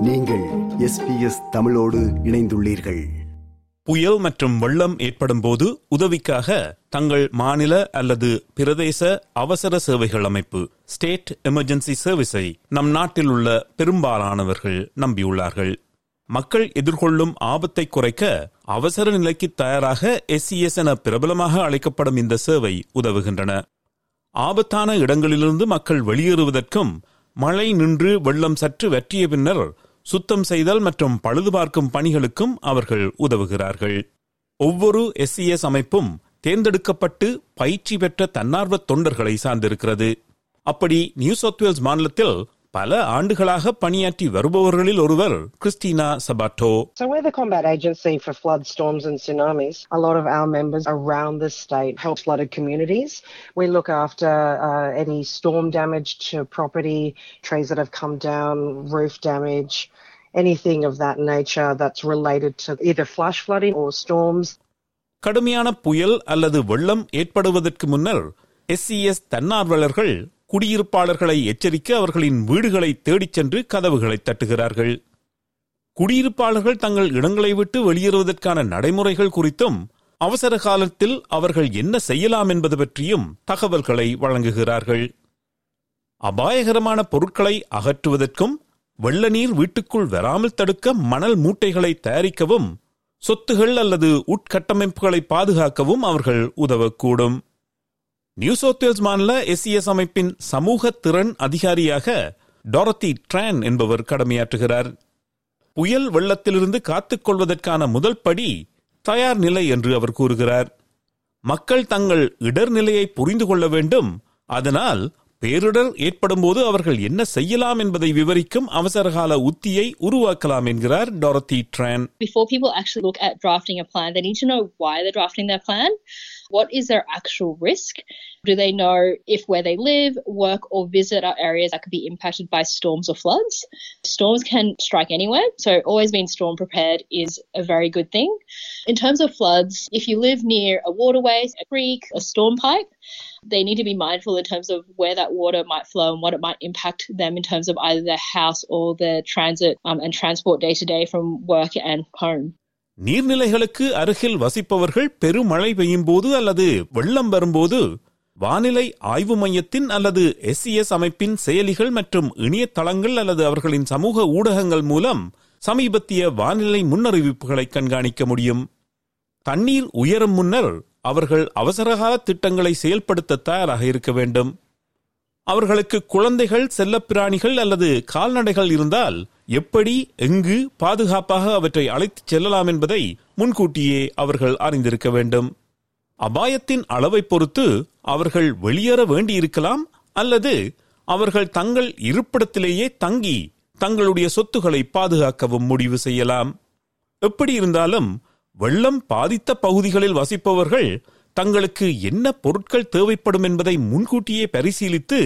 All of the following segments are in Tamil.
நீங்கள் எஸ்பிஎஸ் தமிழோடு இணைந்துள்ளீர்கள். புயல் மற்றும் வெள்ளம் ஏற்படும் போது உதவிக்காக தங்கள் மாநில அல்லது பிரதேச அவசர சேவைகள் அமைப்பு ஸ்டேட் எமர்ஜென்சி சர்வீஸை நம் நாட்டில் உள்ள பெரும்பாலானவர்கள் நம்பியுள்ளார்கள். மக்கள் எதிர்கொள்ளும் ஆபத்தை குறைக்க அவசர நிலைக்கு தயாராக எஸ்இஎஸ் என பிரபலமாக அழைக்கப்படும் இந்த சேவை உதவுகின்றன. ஆபத்தான இடங்களிலிருந்து மக்கள் வெளியேறுவதற்கும் மழை நின்று வெள்ளம் சற்று வற்றிய பின்னர் சுத்தம் செய்தல் மற்றும் பழுது பார்க்கும் பணிகளுக்கும் அவர்கள் உதவுகிறார்கள். ஒவ்வொரு எஸ்சிஎஸ் அமைப்பும் தேர்ந்தெடுக்கப்பட்டு பயிற்சி பெற்ற தன்னார்வ தொண்டர்களை சார்ந்திருக்கிறது. அப்படி நியூ சவுத் வேல்ஸ் மாநிலத்தில் பல ஆண்டுகளாக பணியாற்றி வருபவர்களில் ஒருவர் Christina Sabato So we're the combat agency for flood, storms and tsunamis. A lot of our members around the state help flooded communities. We look after uh, any storm damage to property, trees that have come down, roof damage, anything of that nature that's related to either flash flooding or storms. கடுமையான புயல் அல்லது வெள்ளம் ஏற்படுவதற்கு முன்னர் எஸ்சிஎஸ் தன்னார்வலர்கள் குடியிருப்பாளர்களை எச்சரிக்க அவர்களின் வீடுகளை தேடிச் சென்று கதவுகளை தட்டுகிறார்கள். குடியிருப்பாளர்கள் தங்கள் இடங்களை விட்டு வெளியேறுவதற்கான நடைமுறைகள் குறித்தும் அவசர காலத்தில் அவர்கள் என்ன செய்யலாம் என்பது பற்றியும் தகவல்களை வழங்குகிறார்கள். அபாயகரமான பொருட்களை அகற்றுவதற்கும் வெள்ள நீர் வீட்டுக்குள் வராமல் தடுக்க மணல் மூட்டைகளை தயாரிக்கவும் சொத்துகள் அல்லது உட்கட்டமைப்புகளை பாதுகாக்கவும் அவர்கள் உதவக்கூடும். நியூ சவுத்வேல்ஸ் மாநில எஸ்இஎஸ் அமைப்பின் சமூக திறன் அதிகாரியாக டாரத்தி ட்ரான் என்பவர் கடமையாற்றுகிறார். புயல் வெள்ளத்திலிருந்து காத்துக் கொள்வதற்கான முதல் படி தயார் நிலை என்று அவர் கூறுகிறார். மக்கள் தங்கள் இடர் நிலையை புரிந்து கொள்ள வேண்டும். அதனால் பேரிடர் ஏற்படும் போது அவர்கள் என்ன செய்யலாம் என்பதை விவரிக்கும் அவசரகால உத்தியை உருவாக்கலாம் என்கிறார் Dorothy Tran before people actually look at drafting a plan, they need to know why they're drafting their plan. What is their actual risk? Do they know if where they live, work, or visit are areas that could be impacted by storms or floods? Storms can strike anywhere, so always being storm prepared is a very good thing. In terms of floods, if you live near a waterway, a creek, a storm pipe, they need to be mindful in terms of where that water might flow and what it might impact them in terms of either their house or their transit um, and transport day to day from work and home. நீர்நிலைகளுக்கு அருகில் வசிப்பவர்கள் பெருமழை பெய்யும் போது அல்லது வெள்ளம் வரும்போது வானிலை ஆய்வு மையத்தின் அல்லது எஸ்இஎஸ் அமைப்பின் செயலிகள் மற்றும் இணையதளங்கள் அல்லது அவர்களின் சமூக ஊடகங்கள் மூலம் சமீபத்திய வானிலை முன்னறிவிப்புகளை கண்காணிக்க முடியும். தண்ணீர் உயரும் முன்னர் அவர்கள் அவசரகால திட்டங்களை செயல்படுத்த தயாராக இருக்க வேண்டும். அவர்களுக்கு குழந்தைகள் செல்லப்பிராணிகள் அல்லது கால்நடைகள் இருந்தால் எப்படி எங்கு பாதுகாப்பாக அவற்றை அழைத்துச் செல்லலாம் என்பதை முன்கூட்டியே அவர்கள் அறிந்திருக்க வேண்டும். அபாயத்தின் அளவை பொறுத்து அவர்கள் வெளியேற வேண்டியிருக்கலாம் அல்லது அவர்கள் தங்கள் இருப்பிடத்திலேயே தங்கி தங்களுடைய சொத்துக்களை பாதுகாக்கவும் முடிவு செய்யலாம். எப்படி இருந்தாலும் வெள்ளம் பாதித்த பகுதிகளில் வசிப்பவர்கள் தங்களுக்கு என்ன பொருட்கள் தேவைப்படும் என்பதை முன்கூட்டியே பரிசீலித்து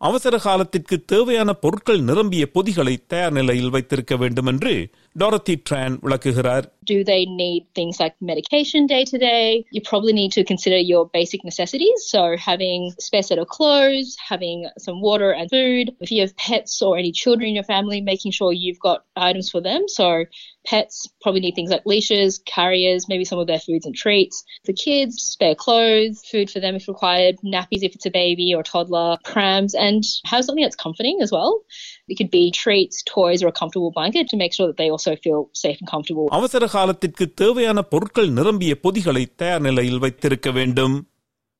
அவசர காலத்திற்கு தேவையான பொருட்கள் நிரம்பிய பொதிகளை தயார் நிலையில் வைத்திருக்க வேண்டும் என்று டாரத்தி ட்ரான் விளக்குகிறார் Do they need things like medication day to day? You probably need to consider your basic necessities. So having a spare set of clothes, having some water and food. If you have pets or any children in your family, making sure you've got items for them. So pets probably need things like leashes, carriers, maybe some of their foods and treats. For kids, spare clothes, food for them if required, nappies if it's a baby or a toddler, prams, and have something that's comforting as well. It could be treats, toys, or a comfortable blanket to make sure that they also feel safe and comfortable. அவசர காலத்திற்கு தேவையான பொருட்கள் நிரம்பிய பொதிகளை தயார் நிலையில் வைத்திருக்க வேண்டும்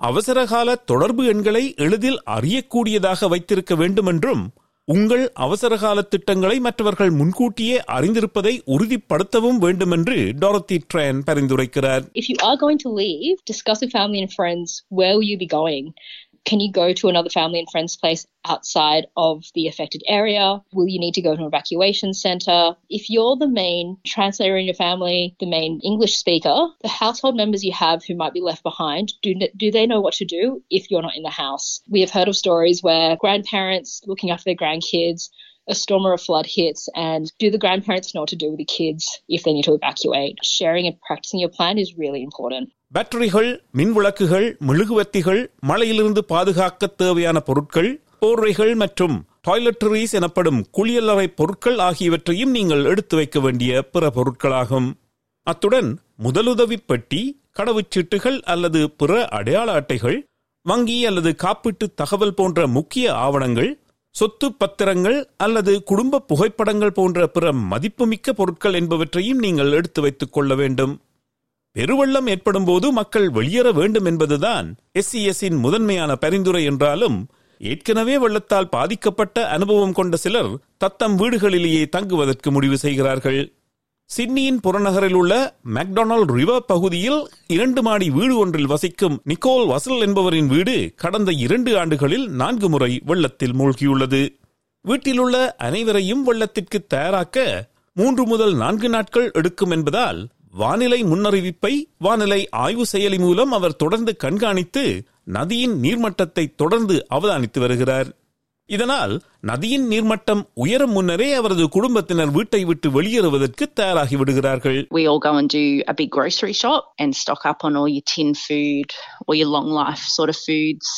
அவசரகால தொடர்பு எண்களை எளிதில் அறியக்கூடியதாக வைத்திருக்க வேண்டும் என்றும் உங்கள் அவசரகால திட்டங்களை மற்றவர்கள் முன்கூட்டியே அறிந்திருப்பதை உறுதிப்படுத்தவும் வேண்டும் என்று டாரத்தி ட்ரென் பரிந்துரைக்கிறார் If you are going to leave, discuss with family and friends where will you be going. Can you go to another family and friends place outside of the affected area? Will you need to go to an evacuation center? If you're the main translator in your family, the main English speaker, the household members you have who might be left behind, do, do they know what to do if you're not in the house? We have heard of stories where grandparents looking after their grandkids a storm or a flood hits and do the grandparents know what to do with the kids if they need to evacuate? Sharing and practicing your plan is really important. பேட்டரிகள் மின்விளக்குகள் மெழுகுவர்த்திகள் மழையிலிருந்து பாதுகாக்க தேவையான பொருட்கள் போர்வைகள் மற்றும் டாய்லெட்டரிஸ் எனப்படும் குளியலறை பொருட்கள் ஆகியவற்றையும் நீங்கள் எடுத்து வைக்க வேண்டிய பிற பொருட்களாகும் அத்துடன் முதலுதவி பெட்டி கடவுச்சீட்டுகள் அல்லது பிற அடையாள அட்டைகள் வங்கி அல்லது காப்பீட்டு தகவல் போன்ற முக்கிய ஆவணங்கள் சொத்து பத்திரங்கள் அல்லது குடும்ப புகைப்படங்கள் போன்ற பிற மதிப்புமிக்க பொருட்கள் என்பவற்றையும் நீங்கள் எடுத்து வைத்துக் கொள்ள வேண்டும். பெருவெள்ளம் ஏற்படும் போது மக்கள் வெளியேற வேண்டும் என்பதுதான் எஸ்சிஎஸ்ஸின் முதன்மையான பரிந்துரை என்றாலும் ஏற்கனவே வெள்ளத்தால் பாதிக்கப்பட்ட அனுபவம் கொண்ட சிலர் தத்தம் வீடுகளிலேயே தங்குவதற்கு முடிவு செய்கிறார்கள். சிட்னியின் புறநகரில் உள்ள மெக்டொனால்ட் ரிவர் பகுதியில் இரண்டு மாடி வீடு ஒன்றில் வசிக்கும் நிக்கோல் வசல் என்பவரின் வீடு கடந்த இரண்டு ஆண்டுகளில் நான்கு முறை வெள்ளத்தில் மூழ்கியுள்ளது. வீட்டிலுள்ள அனைவரையும் வெள்ளத்திற்கு தயாராக்க மூன்று முதல் நான்கு நாட்கள் எடுக்கும் என்பதால் வானிலை முன்னறிவிப்பை வானிலை ஆய்வு செயலி மூலம் அவர் தொடர்ந்து கண்காணித்து நதியின் நீர்மட்டத்தை தொடர்ந்து அவதானித்து வருகிறார். இதனால் நதியின் நீர்மட்டம் உயரும் முன்னரே அவரது குடும்பத்தினர் வீட்டை விட்டு வெளியேறுவதற்கு தயாராகி விடுகிறார்கள் We all go and do a big grocery shop and stock up on all your tin food or your long life sort of foods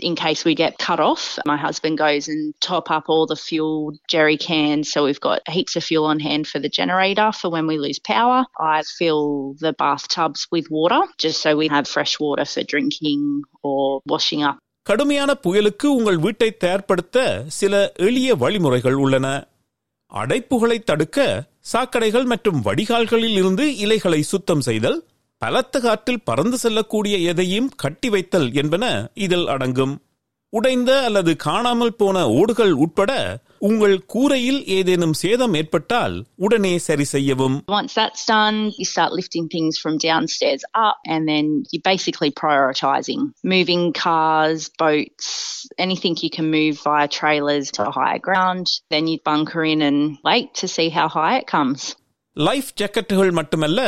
in case we get cut off. My husband goes and top up all the fuel jerry cans, so we've got heaps of fuel on hand for the generator for when we lose power. I fill the bathtubs with water just so we have fresh water for drinking or washing up. கடுமையான புயலுக்கு உங்கள் வீட்டை தயார்படுத்த சில எளிய வழிமுறைகள் உள்ளன. அடைப்புகளை தடுக்க சாக்கடைகள் மற்றும் வடிகால்களில் இருந்து இலைகளை சுத்தம் செய்தல் பலத்த காற்றில் பறந்து செல்லக்கூடிய எதையும் கட்டி வைத்தல் என்பன இதில் அடங்கும். உடைந்த அல்லது காணாமல் போன ஓடுகள் உட்பட உங்கள் கூரையில் ஏதேனும் சேதம் ஏற்பட்டால் உடனே சரி செய்யவும் Once that's done, you start lifting things from downstairs up and then you're basically prioritising moving cars, boats, anything you can move via trailers to higher ground. Then you bunker in and wait to see how high it comes. Life ஜாக்கெட்டுகள் மட்டுமல்ல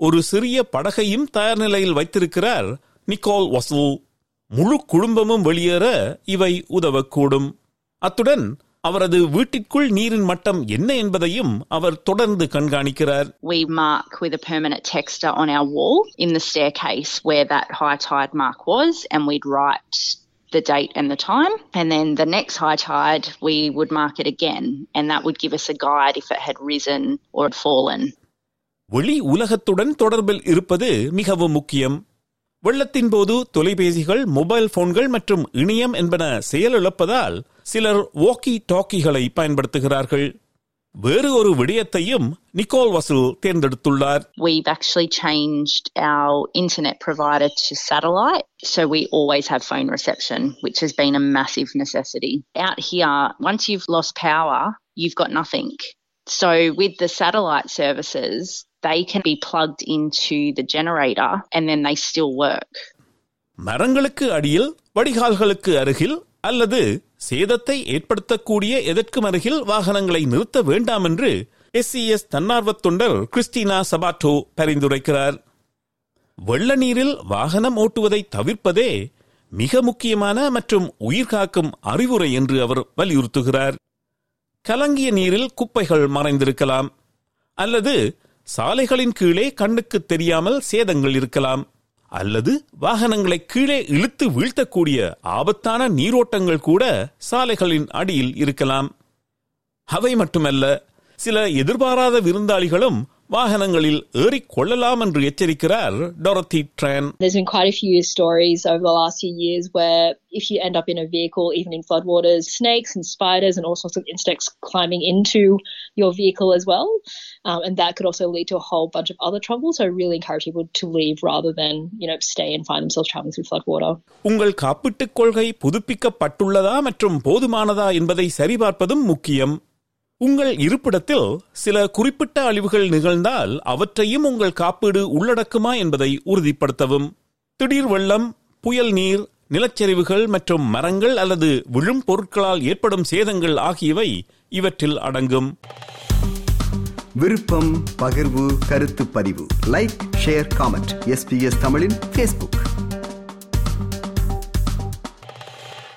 ஒரு சிறிய படகையும் தயார் நிலையில் வைத்திருக்கிறார் நிக்கோல் வசூல் முழு குடும்பமும் வெளியேற இவை உதவக்கூடும் அத்துடன் அவரது வீட்டிற்குள் நீரின் மட்டம் என்ன என்பதையும் அவர் தொடர்ந்து கண்காணிக்கிறார் We mark with a permanent texter on our wall in the staircase where that high tide mark was, and we'd write the date and the time. And then the next high tide, we would mark it again, and that would give us a guide if it had risen or had fallen. வெளி உலகத்துடன் தொடர்பில் இருப்பது மிகவும் முக்கியம் வெள்ளத்தின் போது தொலைபேசிகள் மொபைல் போன்கள் மற்றும் இணையம் என்பன செயலிழப்பதால் சிலர் வாக்கி டாக்கிகளை பயன்படுத்துகிறார்கள் வேறு ஒரு விடயத்தையும் நிக்கோல் வசூல் தேர்ந்தெடுத்துள்ளார் We've actually changed our internet provider to satellite, so we always have phone reception, which has been a massive necessity. Out here, once you've lost power, you've got nothing. So with the satellite services, they can be plugged into the generator and then they still work. மரங்களுக்கு அடியில் வடிகால்களுக்கு அருகில் அல்லது சேதத்தை ஏற்படுத்தக்கூடிய எதற்கும் அருகில் வாகனங்களை நிறுத்த வேண்டாம் என்று எஸ்சிஎஸ் தன்னார்வத் தொண்டர் கிறிஸ்டினா சபாட்டோ பரிந்துரைக்கிறார் வெள்ள நீரில் வாகனம் ஓட்டுவதை தவிர்ப்பதே மிக முக்கியமான மற்றும் உயிர்காக்கும் அறிவுரை என்று அவர் வலியுறுத்துகிறார் கலங்கிய நீரில் குப்பைகள் மறைந்திருக்கலாம். அல்லது சாலைகளின் கீழே கண்ணுக்கு தெரியாமல் சேதங்கள் இருக்கலாம். அல்லது வாகனங்களை கீழே இழுத்து வீழ்த்தக்கூடிய ஆபத்தான நீரோட்டங்கள் கூட சாலைகளின் அடியில் இருக்கலாம். அவை மட்டுமல்ல சில எதிர்பாராத விருந்தாளிகளும் வாகனங்களில் ஏறிக் கொள்ளலாம் என்று எச்சரிக்கிறார் Dorothy Tran There's been quite a few stories over the last few years where if you end up in a vehicle, even in floodwaters, snakes and spiders and all sorts of insects climbing into your vehicle as well. Um, and that could also lead to a whole bunch of other trouble. So I really encourage people to leave rather than, you know, stay and find themselves traveling through floodwater. உங்கள் காப்பீட்டுக் கொள்கை புதுப்பிக்கப்பட்டுள்ளதா மற்றும் போதுமானதா என்பதை சரிபார்ப்பதும் முக்கியம் உங்கள் இருப்பிடத்தில் சில குறிப்பிட்ட அழிவுகள் நிகழ்ந்தால் அவற்றையும் உங்கள் காப்பீடு உள்ளடக்குமா என்பதை உறுதிப்படுத்தவும். திடீர் வெள்ளம் புயல் நீர் நிலச்சரிவுகள் மற்றும் மரங்கள் அல்லது விழும் பொருட்களால் ஏற்படும் சேதங்கள் ஆகியவை இவற்றில் அடங்கும். விருப்பம் பகிர்வு கருத்து பதிவு. லைக் ஷேர் காமெண்ட் எஸ்பிஎஸ் தமிழின் ஃபேஸ்புக்